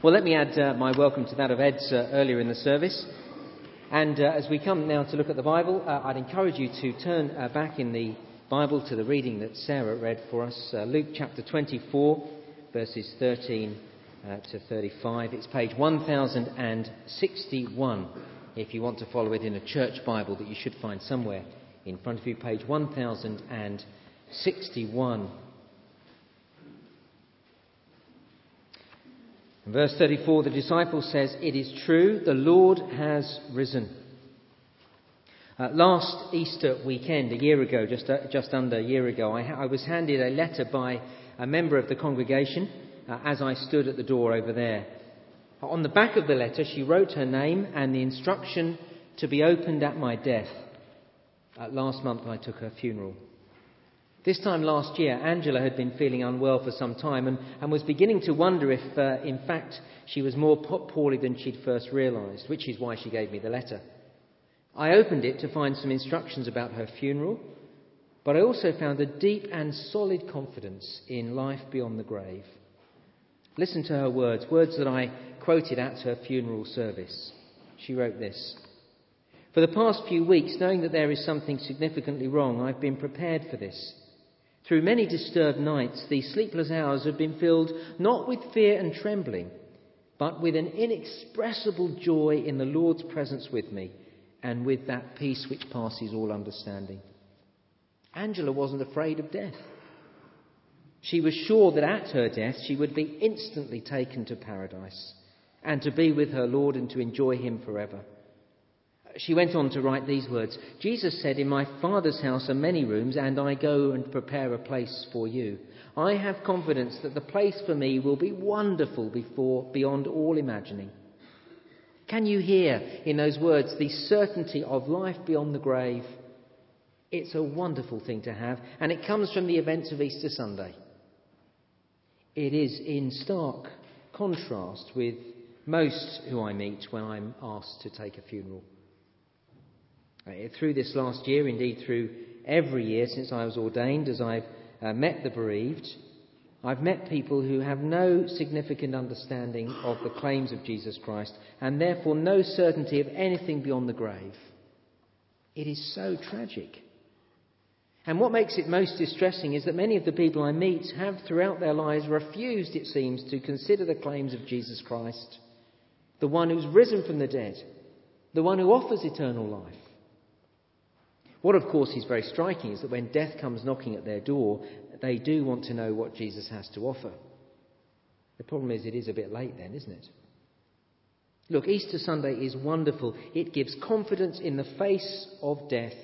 Well, let me add uh, my welcome to that of Ed's uh, earlier in the service. And uh, as we come now to look at the Bible, uh, I'd encourage you to turn uh, back in the Bible to the reading that Sarah read for us uh, Luke chapter 24, verses 13 to 35. It's page 1061 if you want to follow it in a church Bible that you should find somewhere in front of you, page 1061. Verse 34, the disciple says, It is true, the Lord has risen. Uh, last Easter weekend, a year ago, just, uh, just under a year ago, I, I, was handed a letter by a member of the congregation uh, as I stood at the door over there. On the back of the letter, she wrote her name and the instruction to be opened at my death. Uh, last month, I took her funeral. This time last year, Angela had been feeling unwell for some time and, and was beginning to wonder if, uh, in fact, she was more poorly than she'd first realised, which is why she gave me the letter. I opened it to find some instructions about her funeral, but I also found a deep and solid confidence in life beyond the grave. Listen to her words, words that I quoted at her funeral service. She wrote this For the past few weeks, knowing that there is something significantly wrong, I've been prepared for this. Through many disturbed nights, these sleepless hours have been filled not with fear and trembling, but with an inexpressible joy in the Lord's presence with me and with that peace which passes all understanding. Angela wasn't afraid of death. She was sure that at her death she would be instantly taken to paradise and to be with her Lord and to enjoy Him forever. She went on to write these words Jesus said, In my Father's house are many rooms, and I go and prepare a place for you. I have confidence that the place for me will be wonderful before, beyond all imagining. Can you hear in those words the certainty of life beyond the grave? It's a wonderful thing to have, and it comes from the events of Easter Sunday. It is in stark contrast with most who I meet when I'm asked to take a funeral. Uh, through this last year, indeed through every year since I was ordained, as I've uh, met the bereaved, I've met people who have no significant understanding of the claims of Jesus Christ and therefore no certainty of anything beyond the grave. It is so tragic. And what makes it most distressing is that many of the people I meet have throughout their lives refused, it seems, to consider the claims of Jesus Christ, the one who's risen from the dead, the one who offers eternal life. What, of course, is very striking is that when death comes knocking at their door, they do want to know what Jesus has to offer. The problem is, it is a bit late then, isn't it? Look, Easter Sunday is wonderful. It gives confidence in the face of death.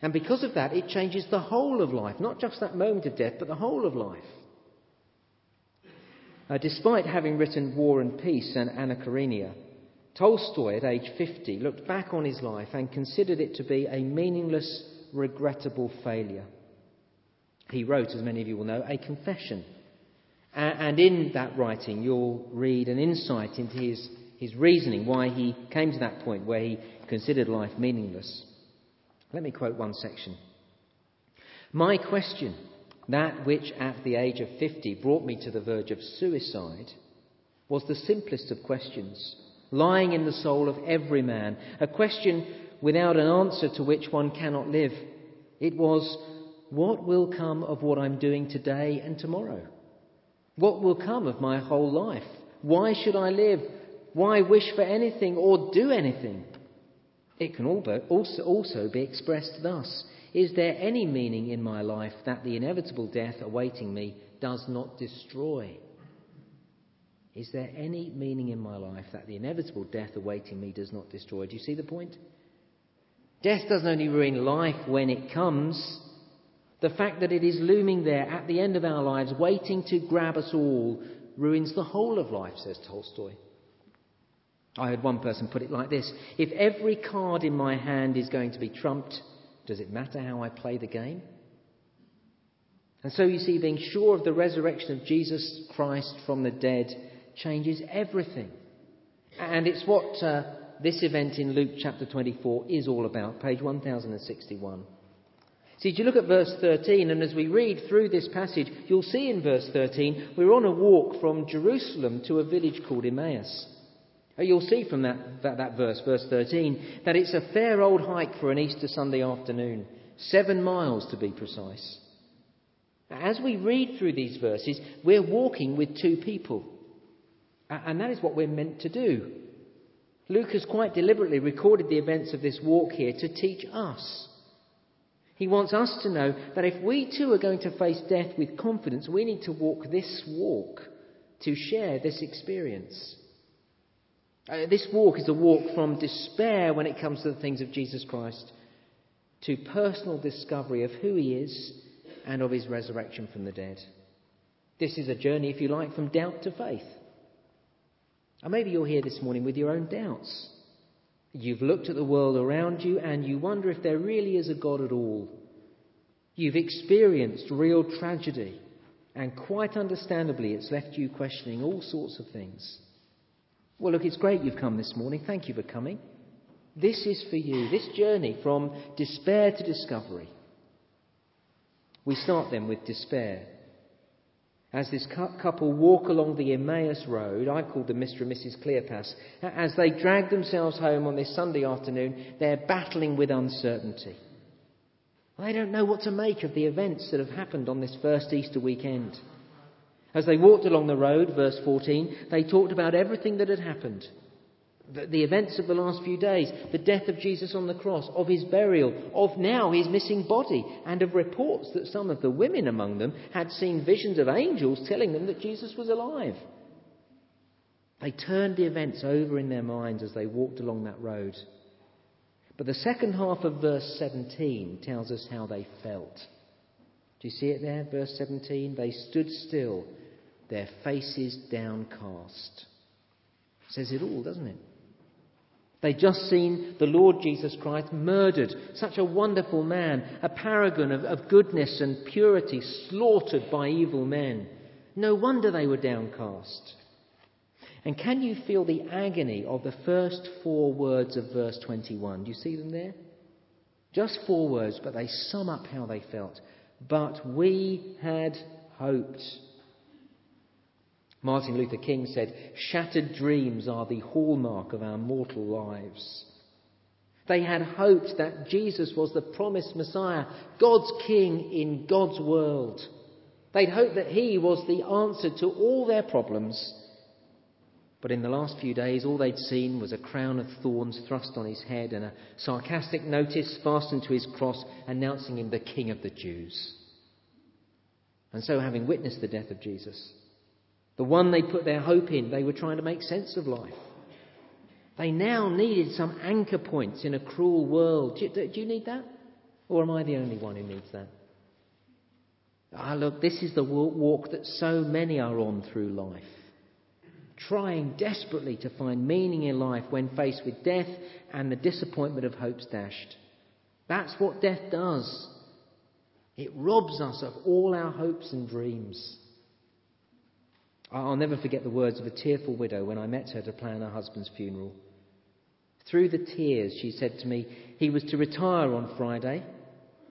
And because of that, it changes the whole of life, not just that moment of death, but the whole of life. Uh, despite having written War and Peace and Anna Karenina, Tolstoy, at age 50, looked back on his life and considered it to be a meaningless, regrettable failure. He wrote, as many of you will know, a confession. And in that writing, you'll read an insight into his, his reasoning, why he came to that point where he considered life meaningless. Let me quote one section. My question, that which at the age of 50 brought me to the verge of suicide, was the simplest of questions lying in the soul of every man, a question without an answer to which one cannot live. It was, What will come of what I'm doing today and tomorrow? What will come of my whole life? Why should I live? Why wish for anything or do anything? It can also be expressed thus Is there any meaning in my life that the inevitable death awaiting me does not destroy? Is there any meaning in my life that the inevitable death awaiting me does not destroy? Do you see the point? Death doesn't only ruin life when it comes, the fact that it is looming there at the end of our lives, waiting to grab us all, ruins the whole of life, says Tolstoy. I heard one person put it like this If every card in my hand is going to be trumped, does it matter how I play the game? And so you see, being sure of the resurrection of Jesus Christ from the dead changes everything. And it's what uh, this event in Luke chapter 24 is all about, page 1061. See, if you look at verse 13, and as we read through this passage, you'll see in verse 13 we're on a walk from Jerusalem to a village called Emmaus. You'll see from that, that, that verse, verse 13, that it's a fair old hike for an Easter Sunday afternoon, seven miles to be precise. As we read through these verses, we're walking with two people. And that is what we're meant to do. Luke has quite deliberately recorded the events of this walk here to teach us. He wants us to know that if we too are going to face death with confidence, we need to walk this walk to share this experience. Uh, this walk is a walk from despair when it comes to the things of Jesus Christ to personal discovery of who he is and of his resurrection from the dead. This is a journey, if you like, from doubt to faith. Or maybe you're here this morning with your own doubts. You've looked at the world around you and you wonder if there really is a God at all. You've experienced real tragedy, and quite understandably, it's left you questioning all sorts of things. Well, look, it's great you've come this morning. Thank you for coming. This is for you, this journey from despair to discovery. We start then with despair. As this couple walk along the Emmaus Road, I call them Mr. and Mrs. Cleopas, as they drag themselves home on this Sunday afternoon, they're battling with uncertainty. They don't know what to make of the events that have happened on this first Easter weekend. As they walked along the road, verse 14, they talked about everything that had happened the, events of the last few days, the death of Jesus on the cross, of his burial, of now his missing body, and of reports that some of the women among them had seen visions of angels telling them that Jesus was alive. They turned the events over in their minds as they walked along that road. But the second half of verse 17 tells us how they felt. Do you see it there? Verse 17. They stood still, their faces downcast. Says it all, doesn't it? They'd just seen the Lord Jesus Christ murdered, such a wonderful man, a paragon of, of goodness and purity, slaughtered by evil men. No wonder they were downcast. And can you feel the agony of the first four words of verse 21? Do you see them there? Just four words, but they sum up how they felt. But we had hoped. Martin Luther King said, Shattered dreams are the hallmark of our mortal lives. They had hoped that Jesus was the promised Messiah, God's King in God's world. They'd hoped that He was the answer to all their problems. But in the last few days, all they'd seen was a crown of thorns thrust on his head and a sarcastic notice fastened to his cross announcing him the King of the Jews. And so, having witnessed the death of Jesus, the one they put their hope in, they were trying to make sense of life. They now needed some anchor points in a cruel world. Do you, do you need that? Or am I the only one who needs that? Ah, look, this is the walk that so many are on through life. Trying desperately to find meaning in life when faced with death and the disappointment of hopes dashed. That's what death does. It robs us of all our hopes and dreams. I'll never forget the words of a tearful widow when I met her to plan her husband's funeral. Through the tears, she said to me, he was to retire on Friday,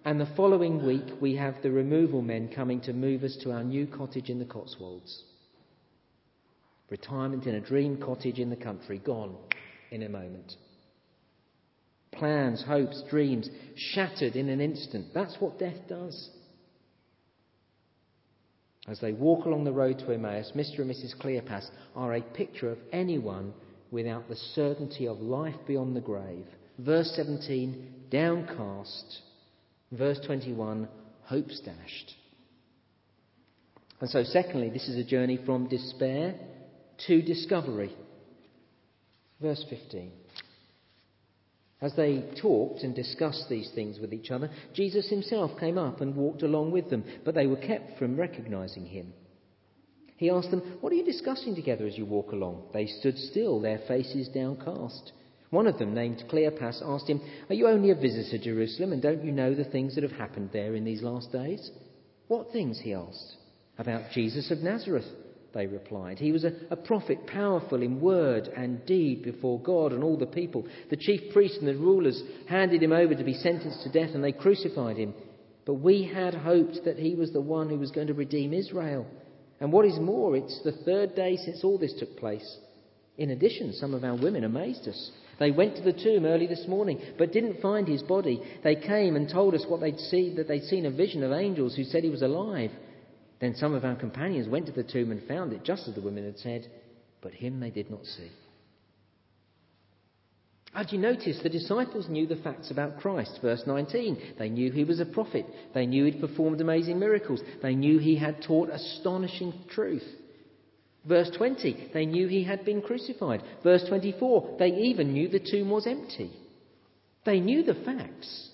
and the following week we have the removal men coming to move us to our new cottage in the Cotswolds. Retirement in a dream cottage in the country, gone in a moment. Plans, hopes, dreams shattered in an instant. That's what death does. As they walk along the road to Emmaus, Mr. and Mrs. Cleopas are a picture of anyone without the certainty of life beyond the grave. Verse 17, downcast. Verse 21, hopes dashed. And so, secondly, this is a journey from despair to discovery. Verse 15. As they talked and discussed these things with each other, Jesus himself came up and walked along with them, but they were kept from recognizing him. He asked them, What are you discussing together as you walk along? They stood still, their faces downcast. One of them, named Cleopas, asked him, Are you only a visitor to Jerusalem, and don't you know the things that have happened there in these last days? What things? he asked. About Jesus of Nazareth they replied. He was a, a, prophet, powerful in word and deed before God and all the people. The chief priests and the rulers handed him over to be sentenced to death, and they crucified him. But we had hoped that he was the one who was going to redeem Israel. And what is more, it's the third day since all this took place. In addition, some of our women amazed us. They went to the tomb early this morning, but didn't find his body. They came and told us what they'd seen, that they'd seen a vision of angels who said he was alive. Then some of our companions went to the tomb and found it just as the women had said, but him they did not see. Had you noticed the disciples knew the facts about Christ? Verse 19. They knew he was a prophet. They knew he'd performed amazing miracles. They knew he had taught astonishing truth. Verse 20, they knew he had been crucified. Verse 24, they even knew the tomb was empty. They knew the facts.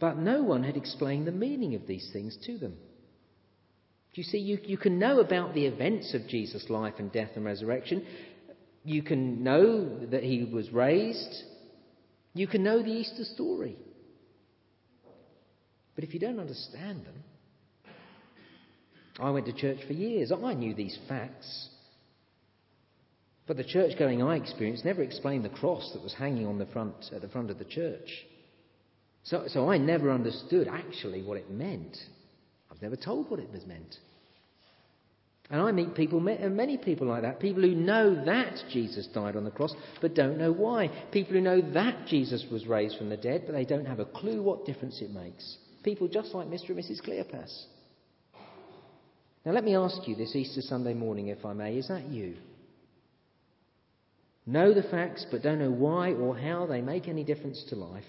But no one had explained the meaning of these things to them. You see, you, you can know about the events of Jesus' life and death and resurrection. You can know that he was raised. You can know the Easter story. But if you don't understand them, I went to church for years. I knew these facts. But the church going I experienced never explained the cross that was hanging on the front, at the front of the church. So, so I never understood actually what it meant. I was never told what it was meant. And I meet people, many people like that. People who know that Jesus died on the cross, but don't know why. People who know that Jesus was raised from the dead, but they don't have a clue what difference it makes. People just like Mr. and Mrs. Cleopas. Now, let me ask you this Easter Sunday morning, if I may, is that you? Know the facts, but don't know why or how they make any difference to life.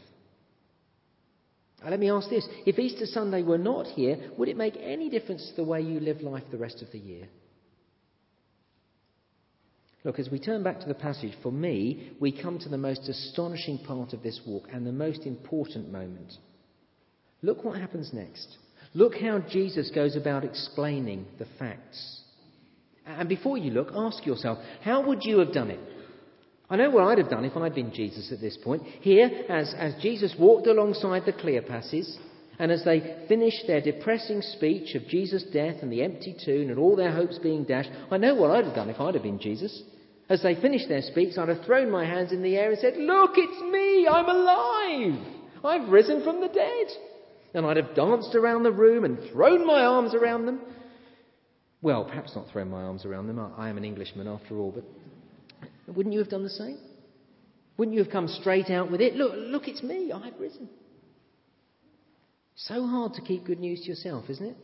Let me ask this if Easter Sunday were not here, would it make any difference to the way you live life the rest of the year? Look, as we turn back to the passage, for me, we come to the most astonishing part of this walk and the most important moment. Look what happens next. Look how Jesus goes about explaining the facts. And before you look, ask yourself, how would you have done it? I know what I'd have done if I'd been Jesus at this point. Here, as, as Jesus walked alongside the Cleopases, and as they finished their depressing speech of Jesus' death and the empty tomb and all their hopes being dashed, I know what I'd have done if I'd have been Jesus. As they finished their speech, I'd have thrown my hands in the air and said, Look, it's me! I'm alive! I've risen from the dead! And I'd have danced around the room and thrown my arms around them. Well, perhaps not thrown my arms around them. I am an Englishman after all, but wouldn't you have done the same? Wouldn't you have come straight out with it? Look, look, it's me. I've risen. So hard to keep good news to yourself, isn't it?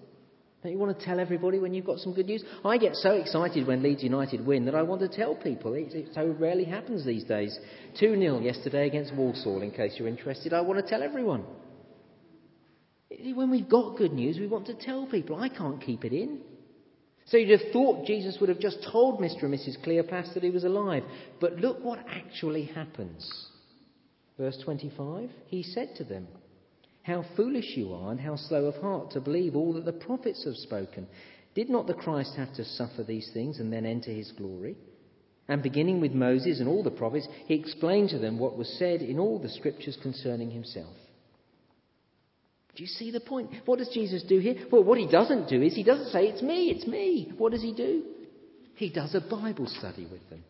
Don't you want to tell everybody when you've got some good news? I get so excited when Leeds United win that I want to tell people. It, it so rarely happens these days. 2 0 yesterday against Walsall, in case you're interested. I want to tell everyone. When we've got good news, we want to tell people. I can't keep it in. So you'd have thought Jesus would have just told Mr. and Mrs. Cleopas that he was alive. But look what actually happens. Verse 25 He said to them, How foolish you are, and how slow of heart to believe all that the prophets have spoken. Did not the Christ have to suffer these things and then enter his glory? And beginning with Moses and all the prophets, he explained to them what was said in all the scriptures concerning himself. Do you see the point? What does Jesus do here? Well, what he doesn't do is he doesn't say, It's me, it's me. What does he do? He does a Bible study with them.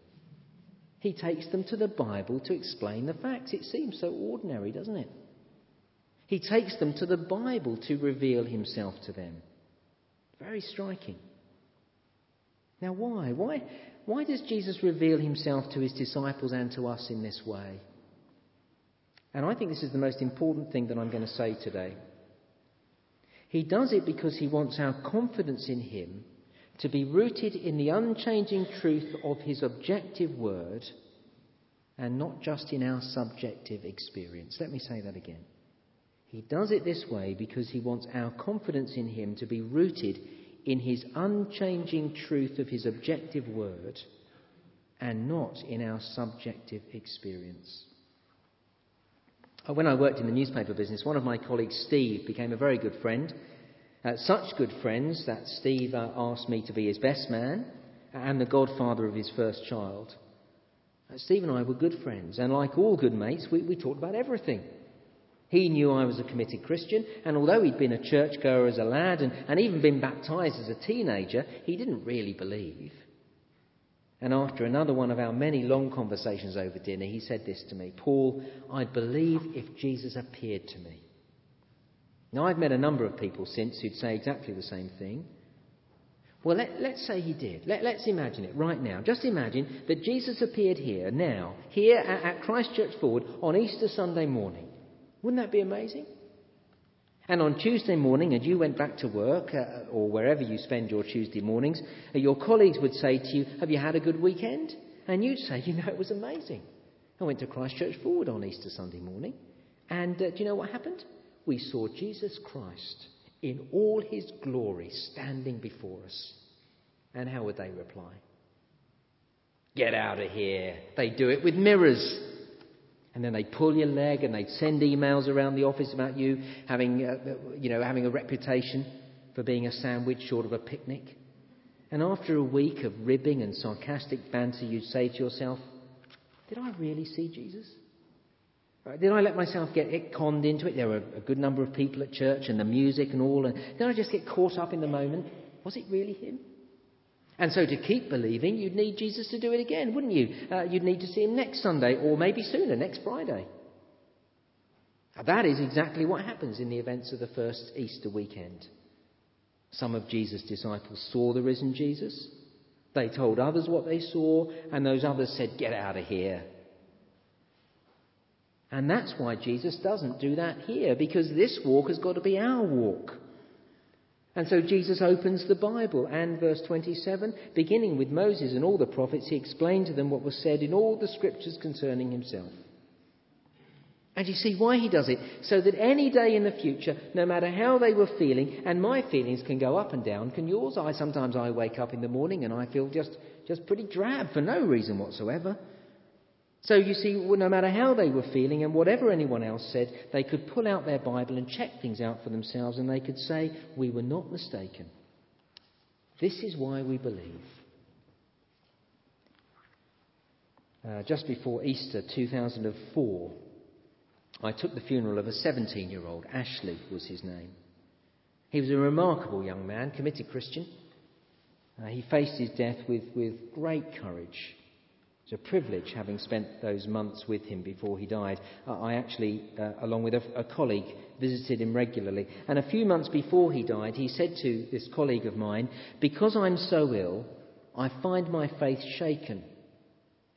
He takes them to the Bible to explain the facts. It seems so ordinary, doesn't it? He takes them to the Bible to reveal himself to them. Very striking. Now, why? Why, why does Jesus reveal himself to his disciples and to us in this way? And I think this is the most important thing that I'm going to say today. He does it because he wants our confidence in him to be rooted in the unchanging truth of his objective word and not just in our subjective experience. Let me say that again. He does it this way because he wants our confidence in him to be rooted in his unchanging truth of his objective word and not in our subjective experience. Uh, when I worked in the newspaper business, one of my colleagues, Steve, became a very good friend. Uh, such good friends that Steve uh, asked me to be his best man and the godfather of his first child. Uh, Steve and I were good friends, and like all good mates, we, we talked about everything. He knew I was a committed Christian, and although he'd been a churchgoer as a lad and, and even been baptized as a teenager, he didn't really believe. And after another one of our many long conversations over dinner, he said this to me Paul, I believe if Jesus appeared to me. Now, I've met a number of people since who'd say exactly the same thing. Well, let, us say he did. Let, us imagine it right now. Just imagine that Jesus appeared here, now, here at, at Christchurch Fulwood on Easter Sunday morning. Wouldn't that be amazing? And on Tuesday morning, as you went back to work, uh, or wherever you spend your Tuesday mornings, uh, your colleagues would say to you, Have you had a good weekend? And you'd say, You know, it was amazing. I went to Christchurch Fulwood on Easter Sunday morning, and uh, do you know what happened? We saw Jesus Christ in all his glory standing before us. And how would they reply? Get out of here. They do it with mirrors. And then they'd pull your leg and they'd send emails around the office about you having, uh, you know, having a reputation for being a sandwich short of a picnic. And after a week of ribbing and sarcastic banter, you'd say to yourself, Did I really see Jesus? Did I let myself get conned into it? There were a good number of people at church and the music and all. And did I just get caught up in the moment? Was it really him? And so to keep believing, you'd need Jesus to do it again, wouldn't you? Uh, you'd need to see him next Sunday or maybe sooner, next Friday. Now, that is exactly what happens in the events of the first Easter weekend. Some of Jesus' disciples saw the risen Jesus. They told others what they saw, and those others said, Get out of here. And that's why Jesus doesn't do that here, because this walk has got to be our walk. And so Jesus opens the Bible, and verse 27, beginning with Moses and all the prophets, he explained to them what was said in all the scriptures concerning himself. And you see why he does it? So that any day in the future, no matter how they were feeling, and my feelings can go up and down, can yours? I sometimes I wake up in the morning and I feel just, just pretty drab for no reason whatsoever. So you see, no matter how they were feeling and whatever anyone else said, they could pull out their Bible and check things out for themselves and they could say, We were not mistaken. This is why we believe. Uh, just before Easter 2004, I took the funeral of a 17 year old. Ashley was his name. He was a remarkable young man, committed Christian. Uh, he faced his death with, with great courage. It's a privilege having spent those months with him before he died. I actually, uh, along with a, a, colleague, visited him regularly. And a few months before he died, he said to this colleague of mine, Because I'm so ill, I find my faith shaken.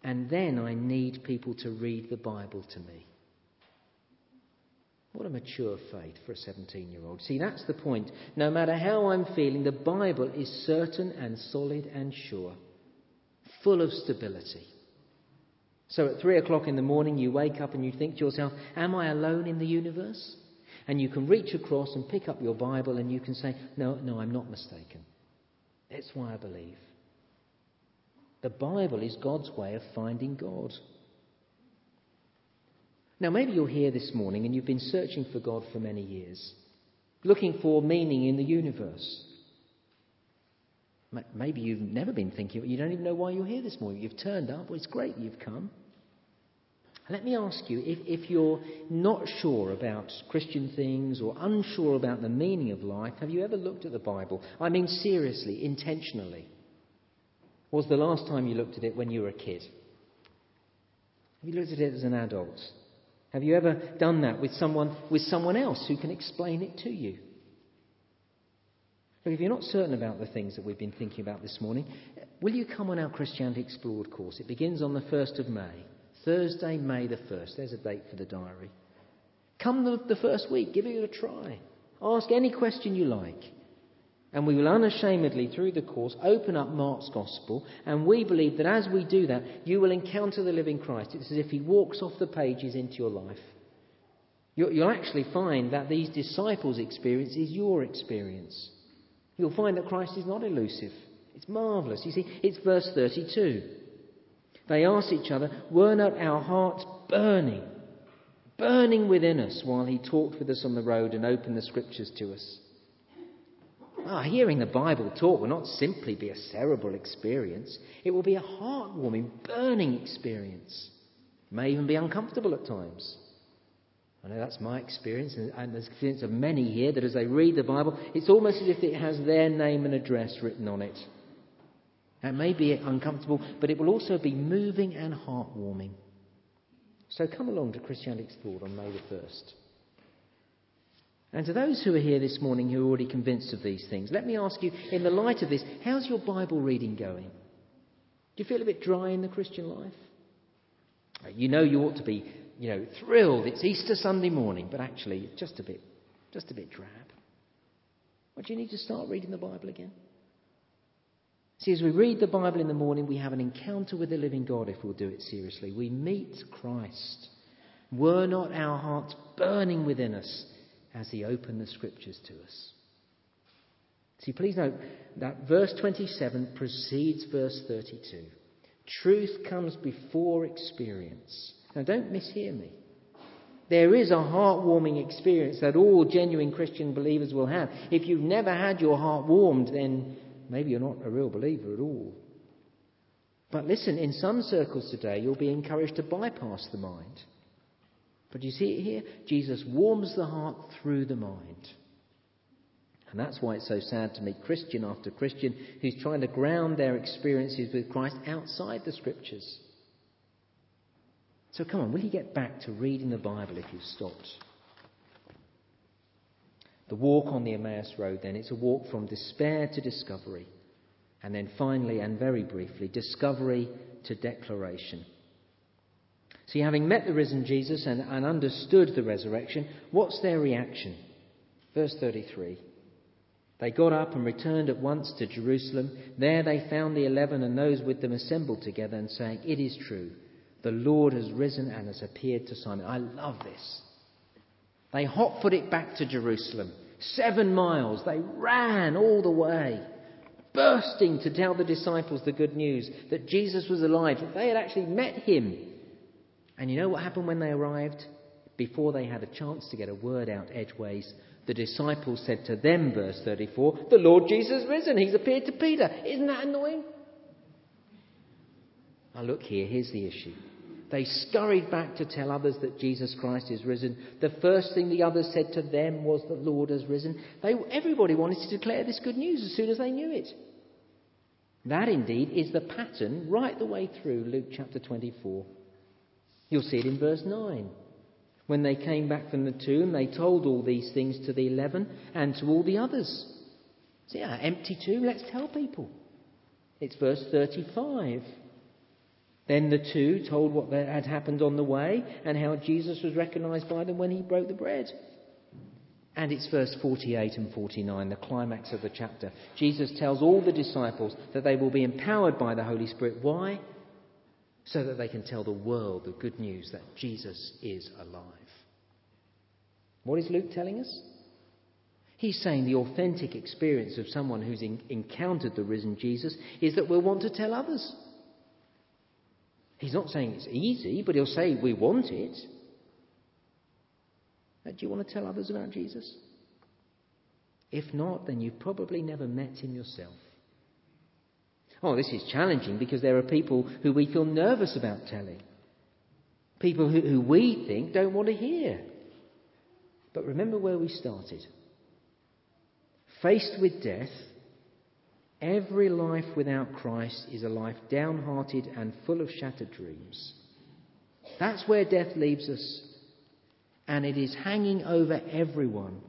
And then I need people to read the Bible to me. What a mature faith for a 17 year old. See, that's the point. No matter how I'm feeling, the Bible is certain and solid and sure, full of stability. So at three o'clock in the morning, you wake up and you think to yourself, Am I alone in the universe? And you can reach across and pick up your Bible and you can say, No, no, I'm not mistaken. That's why I believe. The Bible is God's way of finding God. Now, maybe you're here this morning and you've been searching for God for many years, looking for meaning in the universe. Maybe you've never been thinking, you don't even know why you're here this morning. You've turned up, well, it's great you've come. Let me ask you if, if you're not sure about Christian things or unsure about the meaning of life, have you ever looked at the Bible? I mean, seriously, intentionally. Was the last time you looked at it when you were a kid? Have you looked at it as an adult? Have you ever done that with someone, with someone else who can explain it to you? Look, if you're not certain about the things that we've been thinking about this morning, will you come on our Christianity Explored course? It begins on the 1st of May. Thursday, May the 1st. There's a date for the diary. Come the, the first week, give it a try. Ask any question you like. And we will unashamedly, through the course, open up Mark's Gospel. And we believe that as we do that, you will encounter the living Christ. It's as if he walks off the pages into your life. You'll actually find that these disciples' experience is your experience. You'll find that Christ is not elusive. It's marvellous. You see, it's verse 32. They asked each other, Were not our hearts burning, burning within us while he talked with us on the road and opened the scriptures to us? Ah, hearing the Bible talk will not simply be a cerebral experience, it will be a heartwarming, burning experience. It may even be uncomfortable at times. I know that's my experience, and, the experience of many here, that as they read the Bible, it's almost as if it has their name and address written on it. It may be uncomfortable, but it will also be moving and heartwarming. So come along to Christianity Explored on May the 1st. And to those who are here this morning who are already convinced of these things, let me ask you, in the light of this, how's your Bible reading going? Do you feel a bit dry in the Christian life? You know you ought to be, you know, thrilled. It's Easter Sunday morning, but actually, just a bit, just a bit drab. What do you need to start reading the Bible again? See, as we read the Bible in the morning, we have an encounter with the living God if we'll do it seriously. We meet Christ. Were not our hearts burning within us as He opened the Scriptures to us? See, please note that verse 27 precedes verse 32. Truth comes before experience. Now, don't mishear me. There is a heartwarming experience that all genuine Christian believers will have. If you've never had your heart warmed, then maybe you're not a real believer at all. But listen, in some circles today, you'll be encouraged to bypass the mind. But you see it here? Jesus warms the heart through the mind. And that's why it's so sad to meet Christian after Christian who's trying to ground their experiences with Christ outside the Scriptures. So come on, will you get back to reading the Bible if you've stopped? The walk on the Emmaus Road, then, it's a walk from despair to discovery. And then finally, and very briefly, discovery to declaration. See, having met the risen Jesus and, and understood the resurrection, what's their reaction? Verse 33. They got up and returned at once to Jerusalem. There they found the eleven and those with them assembled together and saying, It is true, the Lord has risen and has appeared to Simon. I love this. They hot it back to Jerusalem. Seven miles. They ran all the way, bursting to tell the disciples the good news that Jesus was alive, that they had actually met him. And you know what happened when they arrived? Before they had a chance to get a word out edgeways, the disciples said to them, verse 34, The Lord Jesus has risen. He's appeared to Peter. Isn't that annoying? Now, look here, here's the issue. They scurried back to tell others that Jesus Christ is risen. The first thing the others said to them was, The Lord has risen. They, everybody wanted to declare this good news as soon as they knew it. That indeed is the pattern right the way through Luke chapter 24. You'll see it in verse 9. When they came back from the tomb, they told all these things to the eleven and to all the others. See, our empty tomb, let's tell people. It's verse 35. Then the two told what had happened on the way and how Jesus was recognized by them when he broke the bread. And it's verse 48 and 49, the climax of the chapter. Jesus tells all the disciples that they will be empowered by the Holy Spirit. Why? So that they can tell the world the good news that Jesus is alive. What is Luke telling us? He's saying the authentic experience of someone who's in, encountered the risen Jesus is that we'll want to tell others. He's not saying it's easy, but he'll say we want it. Do you want to tell others about Jesus? If not, then you've probably never met him yourself. Oh, this is challenging because there are people who we feel nervous about telling. People who, who we think don't want to hear. But remember where we started. Faced with death, Every life without Christ is a life downhearted and full of shattered dreams. That's where death leaves us. And it is hanging over everyone.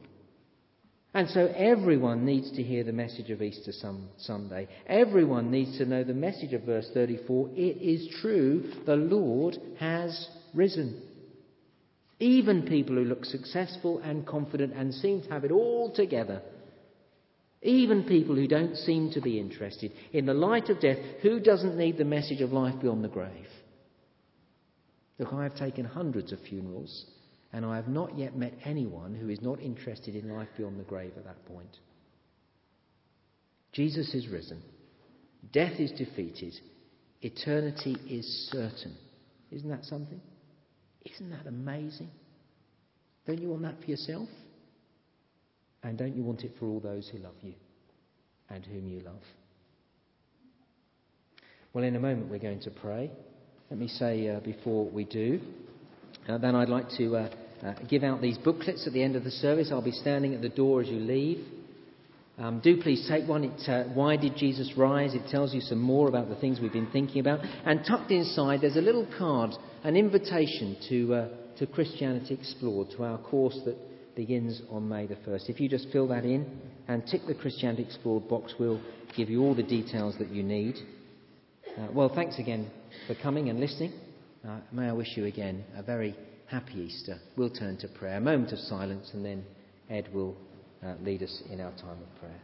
And so everyone needs to hear the message of Easter some, Sunday. Everyone needs to know the message of verse 34. It is true, the Lord has risen. Even people who look successful and confident and seem to have it all together even people who don't seem to be interested. In the light of death, who doesn't need the message of life beyond the grave? Look, I have taken hundreds of funerals, and I have not yet met anyone who is not interested in life beyond the grave at that point. Jesus is risen. Death is defeated. Eternity is certain. Isn't that something? Isn't that amazing? Don't you want that for yourself? And don't you want it for all those who love you and whom you love? Well, in a moment we're going to pray. Let me say uh, before we do, uh, then I'd like to uh, uh give out these booklets at the end of the service. I'll be standing at the door as you leave. Um, do please take one. It, uh, Why did Jesus rise? It tells you some more about the things we've been thinking about. And tucked inside, there's a little card, an invitation to, uh, to Christianity Explored, to our course that begins on May the 1st. If you just fill that in and tick the Christianity Explored box, we'll give you all the details that you need. Uh, well, thanks again for coming and listening. Uh, may I wish you again a very happy Easter. We'll turn to prayer. A moment of silence, and then Ed will uh, lead us in our time of prayer.